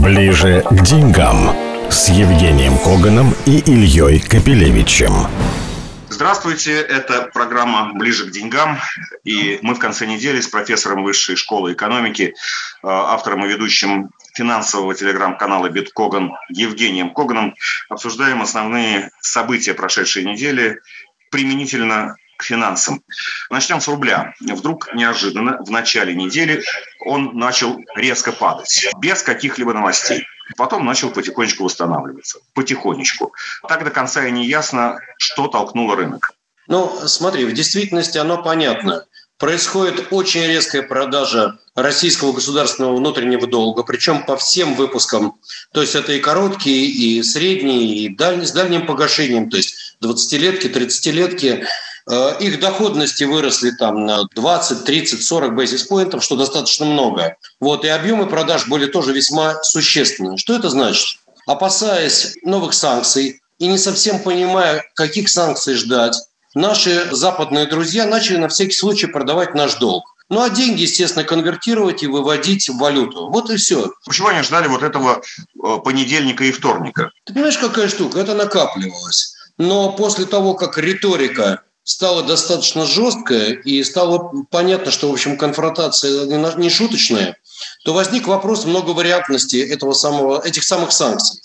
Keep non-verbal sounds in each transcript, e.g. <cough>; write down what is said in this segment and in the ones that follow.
Ближе к деньгам с Евгением Коганом и Ильей Капелевичем. Здравствуйте, это программа «Ближе к деньгам». И мы в конце недели с профессором Высшей школы экономики, э, автором и ведущим финансового телеграм-канала «Биткоган» Евгением Коганом обсуждаем основные события прошедшей недели применительно к финансам. Начнем с рубля. Вдруг неожиданно в начале недели он начал резко падать, без каких-либо новостей. Потом начал потихонечку восстанавливаться. Потихонечку. Так до конца и не ясно, что толкнуло рынок. Ну, смотри, в действительности оно понятно. Происходит очень резкая продажа российского государственного внутреннего долга, причем по всем выпускам. То есть это и короткие, и средние, и дальние, с дальним погашением, то есть 20-летки, 30-летки. Э, их доходности выросли там на 20, 30, 40 базис-поинтов, что достаточно много. Вот, и объемы продаж были тоже весьма существенны. Что это значит? Опасаясь новых санкций и не совсем понимая, каких санкций ждать, наши западные друзья начали на всякий случай продавать наш долг. Ну а деньги, естественно, конвертировать и выводить в валюту. Вот и все. Почему они ждали вот этого э, понедельника и вторника? Ты понимаешь, какая штука? Это накапливалось. Но после того, как риторика стала достаточно жесткая и стало понятно, что, в общем, конфронтация не шуточная, то возник вопрос многовариантности этого самого, этих самых санкций.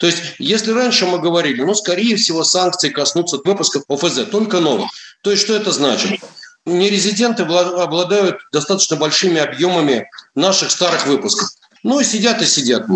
То есть, если раньше мы говорили, ну, скорее всего, санкции коснутся выпусков ОФЗ, только новых. То есть, что это значит? Нерезиденты обладают достаточно большими объемами наших старых выпусков. Ну, и сидят и сидят.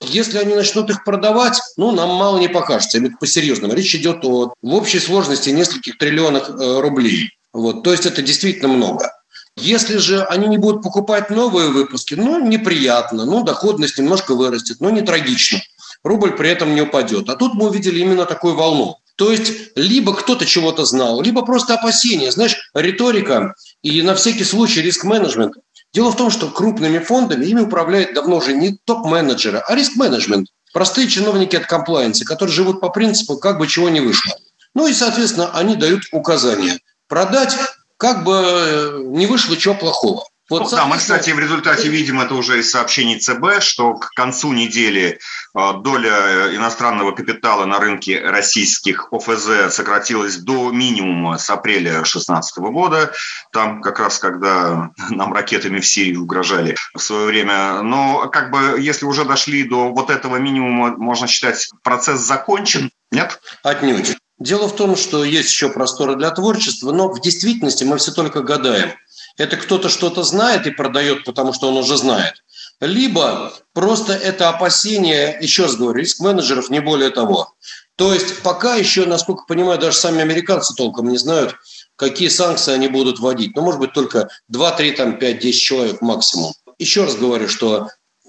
Если они начнут их продавать, ну, нам мало не покажется. Это по-серьезному. Речь идет о в общей сложности нескольких триллионах э, рублей. Вот. То есть это действительно много. Если же они не будут покупать новые выпуски, ну, неприятно, ну, доходность немножко вырастет, но не трагично. Рубль при этом не упадет. А тут мы увидели именно такую волну. То есть либо кто-то чего-то знал, либо просто опасения. Знаешь, риторика и на всякий случай риск-менеджмент Дело в том, что крупными фондами ими управляет давно уже не топ-менеджеры, а риск-менеджмент. Простые чиновники от комплайенса, которые живут по принципу «как бы чего не вышло». Ну и, соответственно, они дают указания. Продать, как бы э, не вышло чего плохого. Вот, ну, да, мы, кстати, в результате видим это уже из сообщений ЦБ, что к концу недели э, доля э, иностранного капитала на рынке российских ОФЗ сократилась до минимума с апреля 2016 года. Там как раз, когда <laughs> нам ракетами в Сирии угрожали в свое время. Но как бы если уже дошли до вот этого минимума, можно считать, процесс закончен, нет? Отнюдь. Дело в том, что есть еще просторы для творчества, но в действительности мы все только гадаем – это кто-то что-то знает и продает, потому что он уже знает. Либо просто это опасение, еще раз говорю, риск-менеджеров, не более того. То есть пока еще, насколько понимаю, даже сами американцы толком не знают, какие санкции они будут вводить. Ну, может быть, только 2, 3, там, 5, 10 человек максимум. Еще раз говорю, что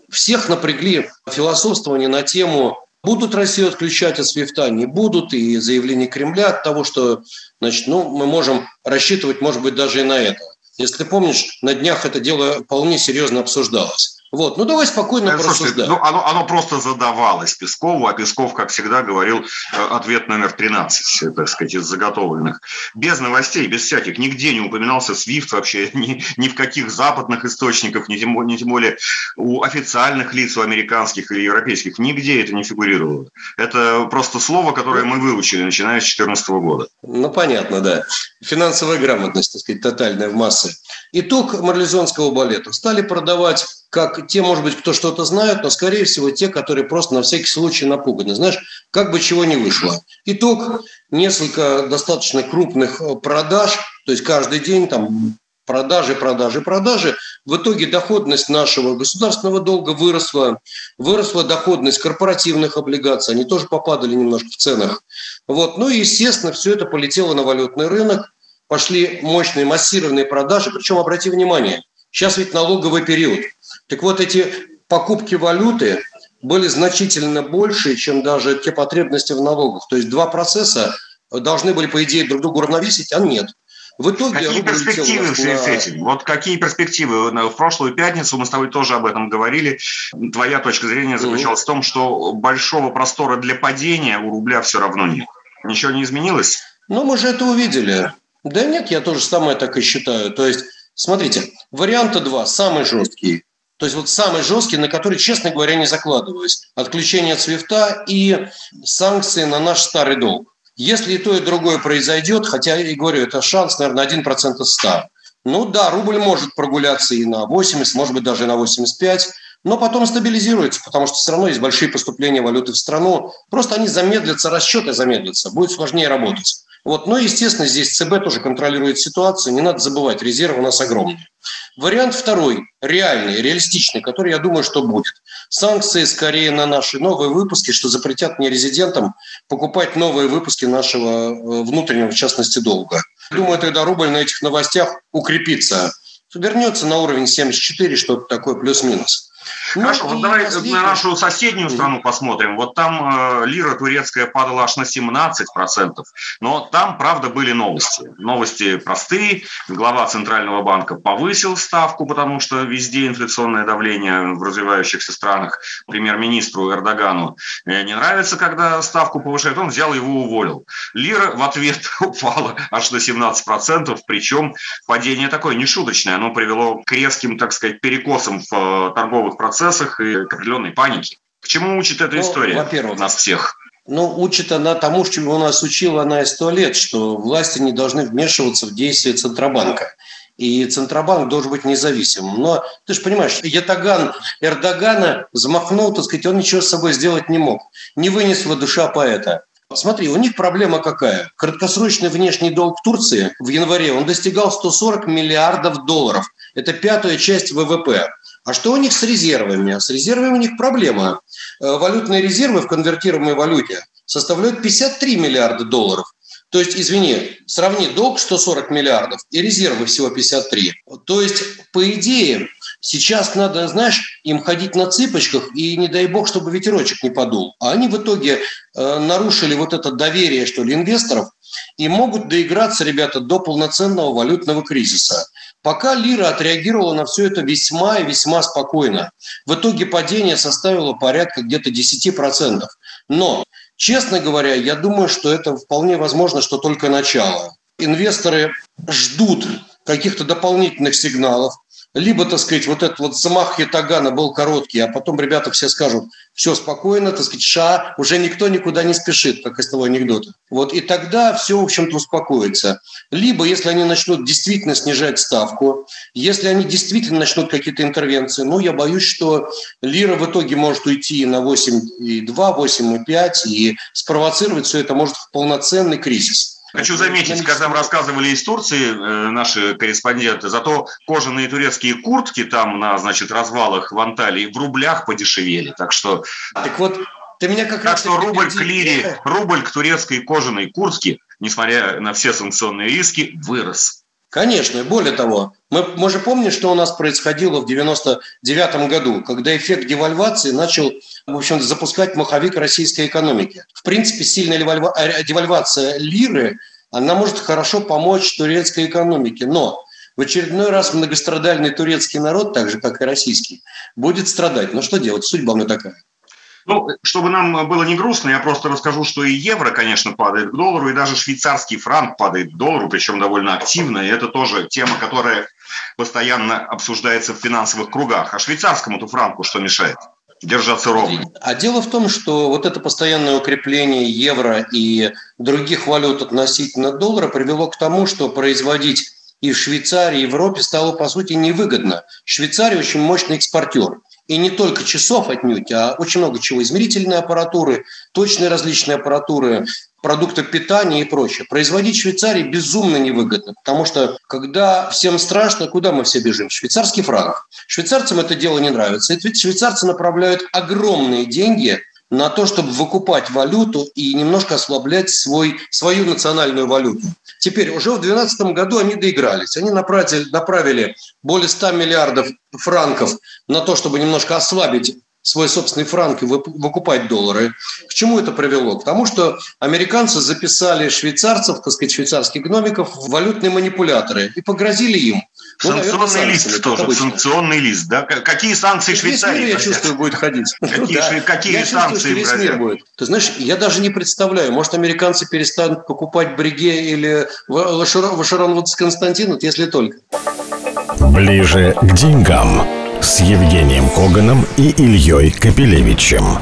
всех напрягли философствование на тему Будут Россию отключать от свифта, не будут, и заявление Кремля от того, что значит, ну, мы можем рассчитывать, может быть, даже и на это. Если ты помнишь, на днях это дело вполне серьезно обсуждалось. Вот, ну давай спокойно Слушайте, порассуждаем. Ну, оно, оно просто задавалось Пескову, а Песков, как всегда, говорил э, ответ номер 13, э, так сказать, из заготовленных. Без новостей, без всяких, нигде не упоминался Свифт вообще, <laughs> ни, ни в каких западных источниках, ни тем, ни тем более у официальных лиц, у американских или европейских, нигде это не фигурировало. Это просто слово, которое мы выучили, начиная с 2014 года. Ну, понятно, да. Финансовая грамотность, так сказать, тотальная в массы. Итог марлезонского балета. Стали продавать как те, может быть, кто что-то знает, но, скорее всего, те, которые просто на всякий случай напуганы. Знаешь, как бы чего не вышло. Итог – несколько достаточно крупных э, продаж, то есть каждый день там продажи, продажи, продажи. В итоге доходность нашего государственного долга выросла, выросла доходность корпоративных облигаций, они тоже попадали немножко в ценах. Вот. Ну и, естественно, все это полетело на валютный рынок, пошли мощные массированные продажи, причем, обрати внимание, сейчас ведь налоговый период – так вот, эти покупки валюты были значительно больше, чем даже те потребности в налогах. То есть два процесса должны были, по идее, друг друга равновесить, а нет. В итоге какие перспективы в связи с этим? Вот какие перспективы? В прошлую пятницу мы с тобой тоже об этом говорили. Твоя точка зрения заключалась mm-hmm. в том, что большого простора для падения у рубля все равно нет. Ничего не изменилось? Ну, мы же это увидели. Да нет, я тоже самое так и считаю. То есть, смотрите, варианта два, самый жесткий. То есть вот самый жесткий, на который, честно говоря, не закладываюсь. Отключение от свифта и санкции на наш старый долг. Если и то, и другое произойдет, хотя, и говорю, это шанс, наверное, 1% из 100. Ну да, рубль может прогуляться и на 80, может быть, даже и на 85, но потом стабилизируется, потому что все равно есть большие поступления валюты в страну. Просто они замедлятся, расчеты замедлятся, будет сложнее работать. Вот. Но, естественно, здесь ЦБ тоже контролирует ситуацию. Не надо забывать, резервы у нас огромные. Вариант второй, реальный, реалистичный, который, я думаю, что будет. Санкции скорее на наши новые выпуски, что запретят нерезидентам покупать новые выпуски нашего э, внутреннего, в частности, долга. Думаю, тогда рубль на этих новостях укрепится. Вернется на уровень 74, что-то такое плюс-минус. Ну, Хорошо, вот давай последний... на нашу соседнюю страну посмотрим. Вот там э, лира турецкая падала аж на 17%, но там, правда, были новости. Новости простые. Глава Центрального банка повысил ставку, потому что везде инфляционное давление в развивающихся странах. Премьер-министру Эрдогану э, не нравится, когда ставку повышают, он взял его уволил. Лира в ответ <laughs> упала аж на 17%, причем падение такое нешуточное. Оно привело к резким, так сказать, перекосам в э, торговых процессах и к определенной панике. К чему учит эта ну, история во-первых, нас всех? Ну, учит она тому, чему нас учила она из сто лет, что власти не должны вмешиваться в действия Центробанка. И Центробанк должен быть независимым. Но ты же понимаешь, Ятаган Эрдогана взмахнул, так сказать, он ничего с собой сделать не мог. Не вынесла душа поэта. Смотри, у них проблема какая? Краткосрочный внешний долг Турции в январе, он достигал 140 миллиардов долларов. Это пятая часть ВВП. А что у них с резервами? С резервами у них проблема. Э, валютные резервы в конвертируемой валюте составляют 53 миллиарда долларов. То есть, извини, сравни долг 140 миллиардов и резервы всего 53. То есть, по идее, сейчас надо, знаешь, им ходить на цыпочках и не дай бог, чтобы ветерочек не подул. А они в итоге э, нарушили вот это доверие, что ли, инвесторов и могут доиграться, ребята, до полноценного валютного кризиса. Пока лира отреагировала на все это весьма и весьма спокойно. В итоге падение составило порядка где-то 10%. Но, честно говоря, я думаю, что это вполне возможно, что только начало. Инвесторы ждут каких-то дополнительных сигналов, либо, так сказать, вот этот вот замах Ятагана был короткий, а потом ребята все скажут, все спокойно, так сказать, ша, уже никто никуда не спешит, как из того анекдота. Вот, и тогда все, в общем-то, успокоится. Либо, если они начнут действительно снижать ставку, если они действительно начнут какие-то интервенции, ну, я боюсь, что лира в итоге может уйти на 8,2, 8,5, и спровоцировать все это может в полноценный кризис. Хочу заметить, когда нам рассказывали из Турции э, наши корреспонденты, зато кожаные турецкие куртки там на, значит, развалах в Анталии в рублях подешевели. Так что... Так вот, ты меня как так раз... что рубль к лире, рубль к турецкой кожаной куртке, несмотря на все санкционные риски, вырос. Конечно, более того, мы, мы же помним, что у нас происходило в 99 году, когда эффект девальвации начал, в общем запускать маховик российской экономики. В принципе, сильная э, девальвация лиры, она может хорошо помочь турецкой экономике, но в очередной раз многострадальный турецкий народ, так же, как и российский, будет страдать. Но что делать? Судьба мы такая. Ну, чтобы нам было не грустно, я просто расскажу, что и евро, конечно, падает к доллару, и даже швейцарский франк падает к доллару, причем довольно активно, и это тоже тема, которая постоянно обсуждается в финансовых кругах. А швейцарскому-то франку что мешает? держаться ровно. А дело в том, что вот это постоянное укрепление евро и других валют относительно доллара привело к тому, что производить и в Швейцарии, и в Европе стало, по сути, невыгодно. Швейцария очень мощный экспортер. И не только часов отнюдь, а очень много чего. Измерительной аппаратуры, точные различные аппаратуры, продукты питания и прочее. Производить в Швейцарии безумно невыгодно, потому что когда всем страшно, куда мы все бежим? Швейцарский франк. Швейцарцам это дело не нравится. Ведь швейцарцы направляют огромные деньги на то, чтобы выкупать валюту и немножко ослаблять свой, свою национальную валюту. Теперь уже в 2012 году они доигрались. Они направили, направили более 100 миллиардов франков на то, чтобы немножко ослабить свой собственный франк и выкупать доллары. К чему это привело? К тому, что американцы записали швейцарцев, так сказать, швейцарских гномиков в валютные манипуляторы и погрозили им. Ну, санкционный наверное, лист тоже, обычно. санкционный лист, да? Какие санкции весь Швейцарии? Мир, я чувствую, будет ходить. <laughs> Какие, ну, да. какие я санкции чувствую, что весь мир будет. Ты знаешь, я даже не представляю, может, американцы перестанут покупать Бриге или Вашерон Константин, если только. Ближе к деньгам с Евгением Коганом и Ильей Капелевичем.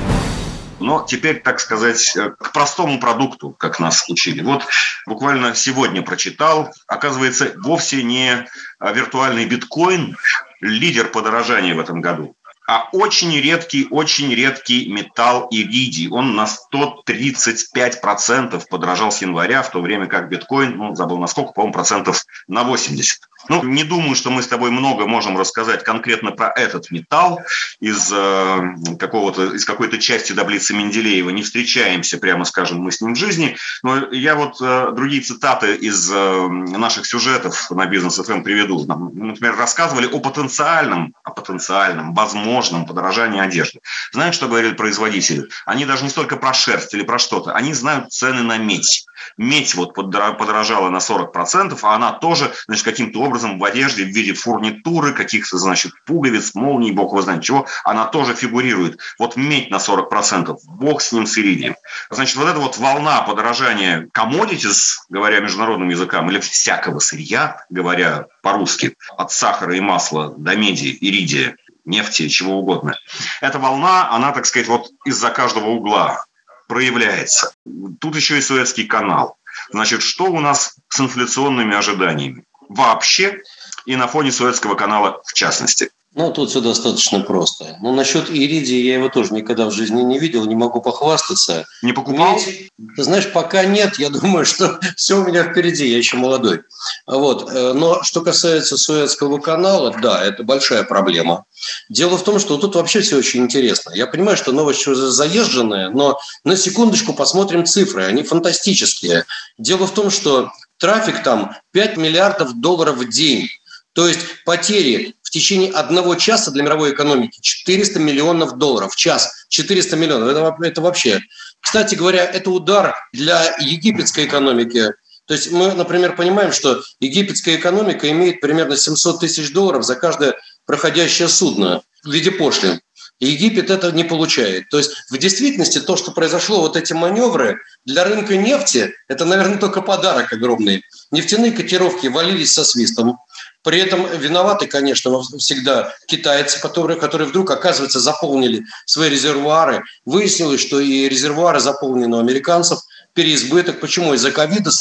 Но теперь, так сказать, э, к простому продукту, как нас учили. Вот буквально сегодня прочитал, оказывается, вовсе не виртуальный биткоин лидер подорожания в этом году а очень редкий, очень редкий металл иридий. Он на 135% подорожал с января, в то время как биткоин, ну, забыл на сколько, по-моему, процентов на 80. Ну, не думаю, что мы с тобой много можем рассказать конкретно про этот металл из э, какого-то, из какой-то части таблицы Менделеева. Не встречаемся, прямо скажем, мы с ним в жизни. Но я вот э, другие цитаты из э, наших сюжетов на бизнес FM приведу. Нам, например, рассказывали о потенциальном, о потенциальном, возможном подорожании одежды. Знаете, что говорили производители? Они даже не столько про шерсть или про что-то, они знают цены на медь. Медь вот подорожала на 40%, а она тоже, значит, каким-то образом в одежде в виде фурнитуры, каких-то, значит, пуговиц, молний, бог его знает чего, она тоже фигурирует. Вот медь на 40%, бог с ним с иридием. Значит, вот эта вот волна подорожания commodities, говоря международным языком, или всякого сырья, говоря по-русски, от сахара и масла до меди, иридия, нефти, чего угодно. Эта волна, она, так сказать, вот из-за каждого угла проявляется. Тут еще и Суэцкий канал. Значит, что у нас с инфляционными ожиданиями? Вообще и на фоне Суэцкого канала в частности. Ну, тут все достаточно просто. Ну, насчет иридия я его тоже никогда в жизни не видел, не могу похвастаться. Не покупал? Ведь, ты знаешь, пока нет, я думаю, что <laughs> все у меня впереди, я еще молодой. Вот. Э, но что касается Суэцкого канала, да, это большая проблема. Дело в том, что тут вообще все очень интересно. Я понимаю, что новость заезженная, но на секундочку посмотрим цифры, они фантастические. Дело в том, что трафик там 5 миллиардов долларов в день. То есть потери в течение одного часа для мировой экономики 400 миллионов долларов час. 400 миллионов. Это, это вообще. Кстати говоря, это удар для египетской экономики. То есть мы, например, понимаем, что египетская экономика имеет примерно 700 тысяч долларов за каждое проходящее судно в виде пошлин. Египет это не получает. То есть в действительности то, что произошло, вот эти маневры для рынка нефти, это, наверное, только подарок огромный. Нефтяные котировки валились со свистом. При этом виноваты, конечно, всегда китайцы, которые, которые вдруг, оказывается, заполнили свои резервуары. Выяснилось, что и резервуары заполнены у американцев, переизбыток. Почему? Из-за ковида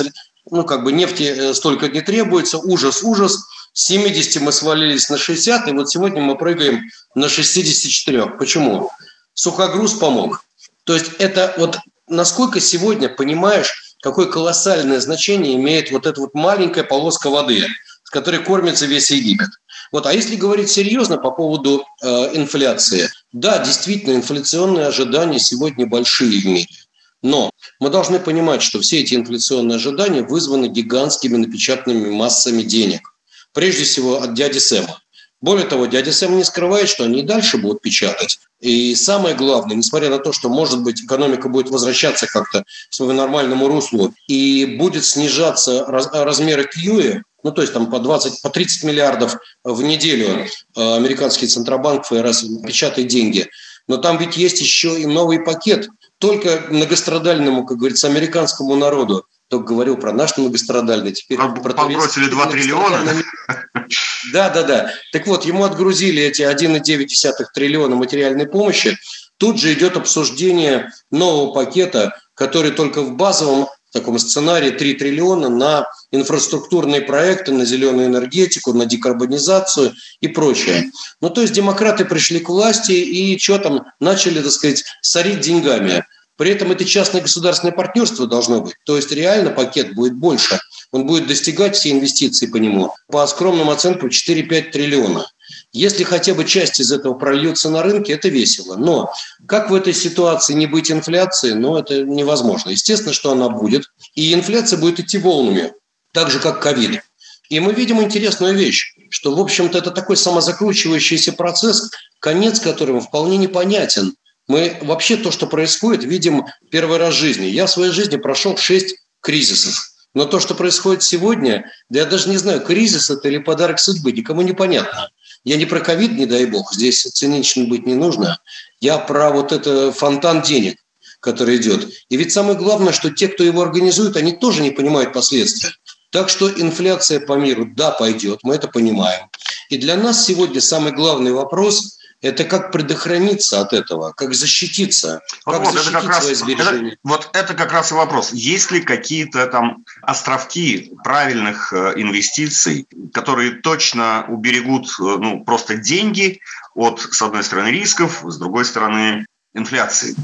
ну, как бы нефти э, столько не требуется. Ужас, ужас. С 70 мы свалились на 60, и вот сегодня мы прыгаем на 64. Почему? Сухогруз помог. То есть это вот насколько сегодня понимаешь, какое колоссальное значение имеет вот эта вот маленькая полоска воды – с которой кормится весь Египет. Вот, а если говорить серьезно по поводу э, инфляции, да, действительно, инфляционные ожидания сегодня большие в мире. Но мы должны понимать, что все эти инфляционные ожидания вызваны гигантскими напечатанными массами денег. Прежде всего от дяди Сэма. Более того, дядя Сэм не скрывает, что они и дальше будут печатать. И самое главное, несмотря на то, что, может быть, экономика будет возвращаться как-то к своему нормальному руслу и будет снижаться раз, размеры QE, ну, то есть там по 20, по 30 миллиардов в неделю э, американский Центробанк ФРС печатает деньги. Но там ведь есть еще и новый пакет, только многострадальному, как говорится, американскому народу. Только говорил про наш многострадальный. Теперь про Подбросили 2 триллиона? Да, да, да. Так вот, ему отгрузили эти 1,9 триллиона материальной помощи. Тут же идет обсуждение нового пакета, который только в базовом таком сценарии 3 триллиона на инфраструктурные проекты, на зеленую энергетику, на декарбонизацию и прочее. Ну, то есть демократы пришли к власти и что там, начали, так сказать, сорить деньгами. При этом это частное государственное партнерство должно быть. То есть реально пакет будет больше. Он будет достигать все инвестиции по нему. По скромным оценкам 4-5 триллиона. Если хотя бы часть из этого прольется на рынке, это весело. Но как в этой ситуации не быть инфляции, ну, это невозможно. Естественно, что она будет. И инфляция будет идти волнами, так же, как ковид. И мы видим интересную вещь, что, в общем-то, это такой самозакручивающийся процесс, конец которого вполне непонятен. Мы вообще то, что происходит, видим первый раз в жизни. Я в своей жизни прошел шесть кризисов. Но то, что происходит сегодня, да я даже не знаю, кризис это или подарок судьбы, никому не понятно. Я не про ковид, не дай бог, здесь циничным быть не нужно. Я про вот это фонтан денег, который идет. И ведь самое главное, что те, кто его организует, они тоже не понимают последствий. Так что инфляция по миру, да, пойдет, мы это понимаем. И для нас сегодня самый главный вопрос – это как предохраниться от этого, как защититься, вот, как вот, защитить это как раз, свои сбережения. Это, вот это как раз и вопрос. Есть ли какие-то там островки правильных э, инвестиций, которые точно уберегут э, ну, просто деньги от, с одной стороны, рисков, с другой стороны, инфляции?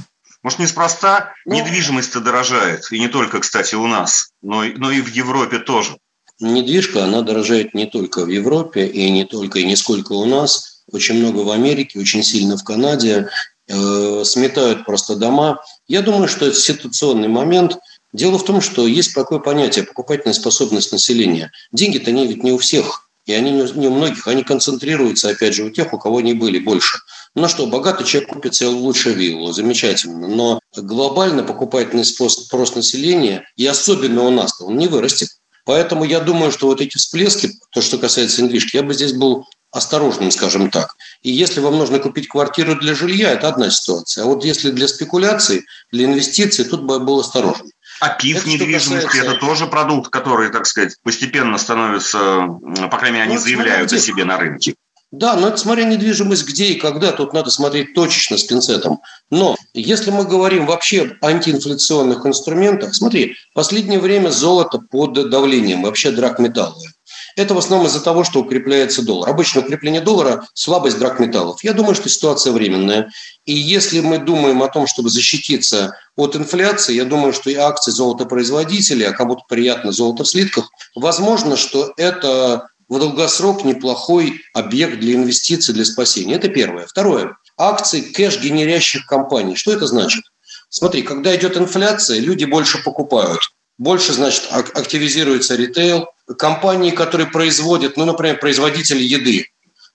Может, неспроста ну, недвижимость-то дорожает, и не только, кстати, у нас, но, но и в Европе тоже. Недвижка, она дорожает не только в Европе, и не только, и не сколько у нас, очень много в Америке, очень сильно в Канаде, э, сметают просто дома. Я думаю, что это ситуационный момент. Дело в том, что есть такое понятие – покупательная способность населения. Деньги-то они ведь не у всех и они не у многих, они концентрируются, опять же, у тех, у кого они были больше. Ну что, богатый человек купит себе лучше виллу, замечательно. Но глобально покупательный спрос населения, и особенно у нас, он не вырастет. Поэтому я думаю, что вот эти всплески, то, что касается недвижки, я бы здесь был осторожным, скажем так. И если вам нужно купить квартиру для жилья, это одна ситуация. А вот если для спекуляций, для инвестиций, тут бы был осторожен. А ПИФ это недвижимости касается... это тоже продукт, который, так сказать, постепенно становится, по крайней мере, они ну, заявляют смотрите, о себе на рынке. Да, но это смотря недвижимость где и когда, тут надо смотреть точечно с пинцетом. Но если мы говорим вообще о антиинфляционных инструментах, смотри, в последнее время золото под давлением, вообще драгметаллы. Это в основном из-за того, что укрепляется доллар. Обычно укрепление доллара – слабость драгметаллов. Я думаю, что ситуация временная. И если мы думаем о том, чтобы защититься от инфляции, я думаю, что и акции золотопроизводителей, а кому-то приятно золото в слитках, возможно, что это в долгосрок неплохой объект для инвестиций, для спасения. Это первое. Второе. Акции кэш-генерящих компаний. Что это значит? Смотри, когда идет инфляция, люди больше покупают. Больше, значит, активизируется ритейл. Компании, которые производят, ну, например, производители еды,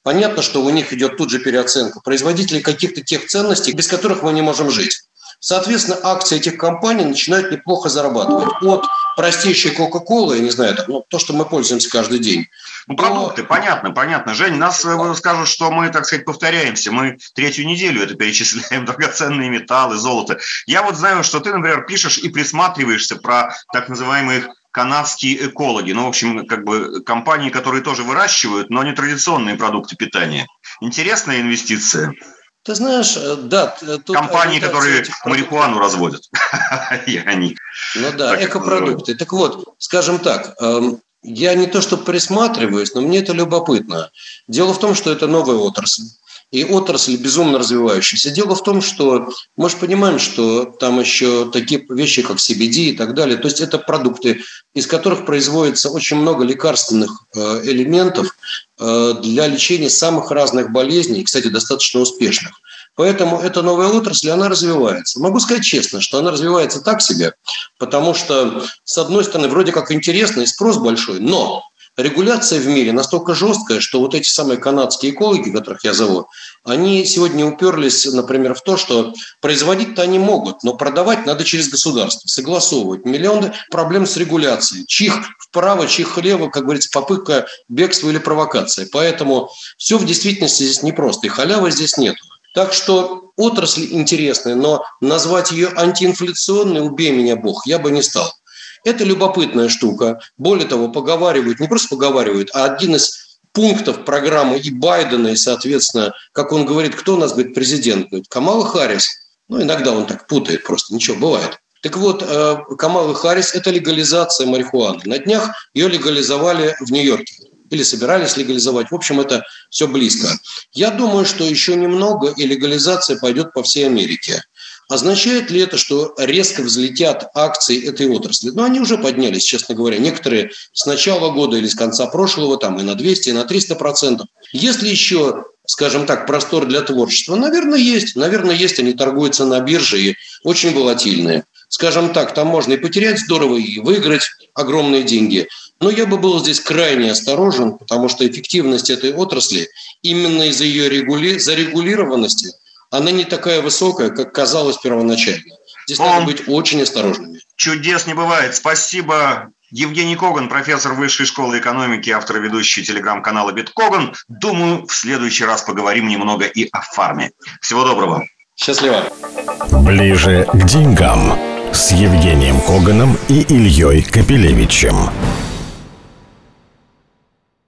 Понятно, что у них идет тут же переоценка. Производители каких-то тех ценностей, без которых мы не можем жить. Соответственно, акции этих компаний начинают неплохо зарабатывать. От простейшей Кока-Колы, я не знаю, ну, то, что мы пользуемся каждый день. Ну, продукты, до... понятно, понятно. Жень, нас э, скажут, что мы, так сказать, повторяемся. Мы третью неделю это перечисляем, <laughs> драгоценные металлы, золото. Я вот знаю, что ты, например, пишешь и присматриваешься про так называемых канадские экологи. Ну, в общем, как бы компании, которые тоже выращивают, но не традиционные продукты питания. Интересная инвестиция. Ты знаешь, э, да. Тут Компании, которые марихуану разводят. <laughs> И они. Ну да, экопродукты. Так вот, скажем так, эм, я не то что присматриваюсь, но мне это любопытно. Дело в том, что это новая отрасль и отрасль безумно развивающаяся. Дело в том, что мы же понимаем, что там еще такие вещи, как CBD и так далее, то есть это продукты, из которых производится очень много лекарственных э, элементов э, для лечения самых разных болезней, кстати, достаточно успешных. Поэтому эта новая отрасль, она развивается. Могу сказать честно, что она развивается так себе, потому что, с одной стороны, вроде как интересно и спрос большой, но регуляция в мире настолько жесткая, что вот эти самые канадские экологи, которых я зову, они сегодня уперлись, например, в то, что производить-то они могут, но продавать надо через государство, согласовывать. Миллионы проблем с регуляцией. Чих вправо, чих влево, как говорится, попытка бегства или провокация. Поэтому все в действительности здесь непросто, и халявы здесь нет. Так что отрасль интересная, но назвать ее антиинфляционной, убей меня Бог, я бы не стал. Это любопытная штука. Более того, поговаривают, не просто поговаривают, а один из пунктов программы и Байдена, и, соответственно, как он говорит, кто у нас, говорит, президент? Говорит, Камала Харрис. Ну, иногда он так путает просто, ничего, бывает. Так вот, э, Камала Харрис – это легализация марихуаны. На днях ее легализовали в Нью-Йорке или собирались легализовать. В общем, это все близко. Я думаю, что еще немного, и легализация пойдет по всей Америке. Означает ли это, что резко взлетят акции этой отрасли? Ну, они уже поднялись, честно говоря. Некоторые с начала года или с конца прошлого, там и на 200, и на 300 процентов. Если еще, скажем так, простор для творчества, наверное, есть. Наверное, есть. Они торгуются на бирже и очень волатильные. Скажем так, там можно и потерять здорово, и выиграть огромные деньги. Но я бы был здесь крайне осторожен, потому что эффективность этой отрасли именно из-за ее регули... зарегулированности – она не такая высокая, как казалось первоначально. Здесь Он... надо быть очень осторожными. Чудес не бывает. Спасибо. Евгений Коган, профессор Высшей школы экономики, автор и ведущий телеграм-канала Биткоган. Думаю, в следующий раз поговорим немного и о фарме. Всего доброго. Счастливо. Ближе к деньгам с Евгением Коганом и Ильей Капелевичем.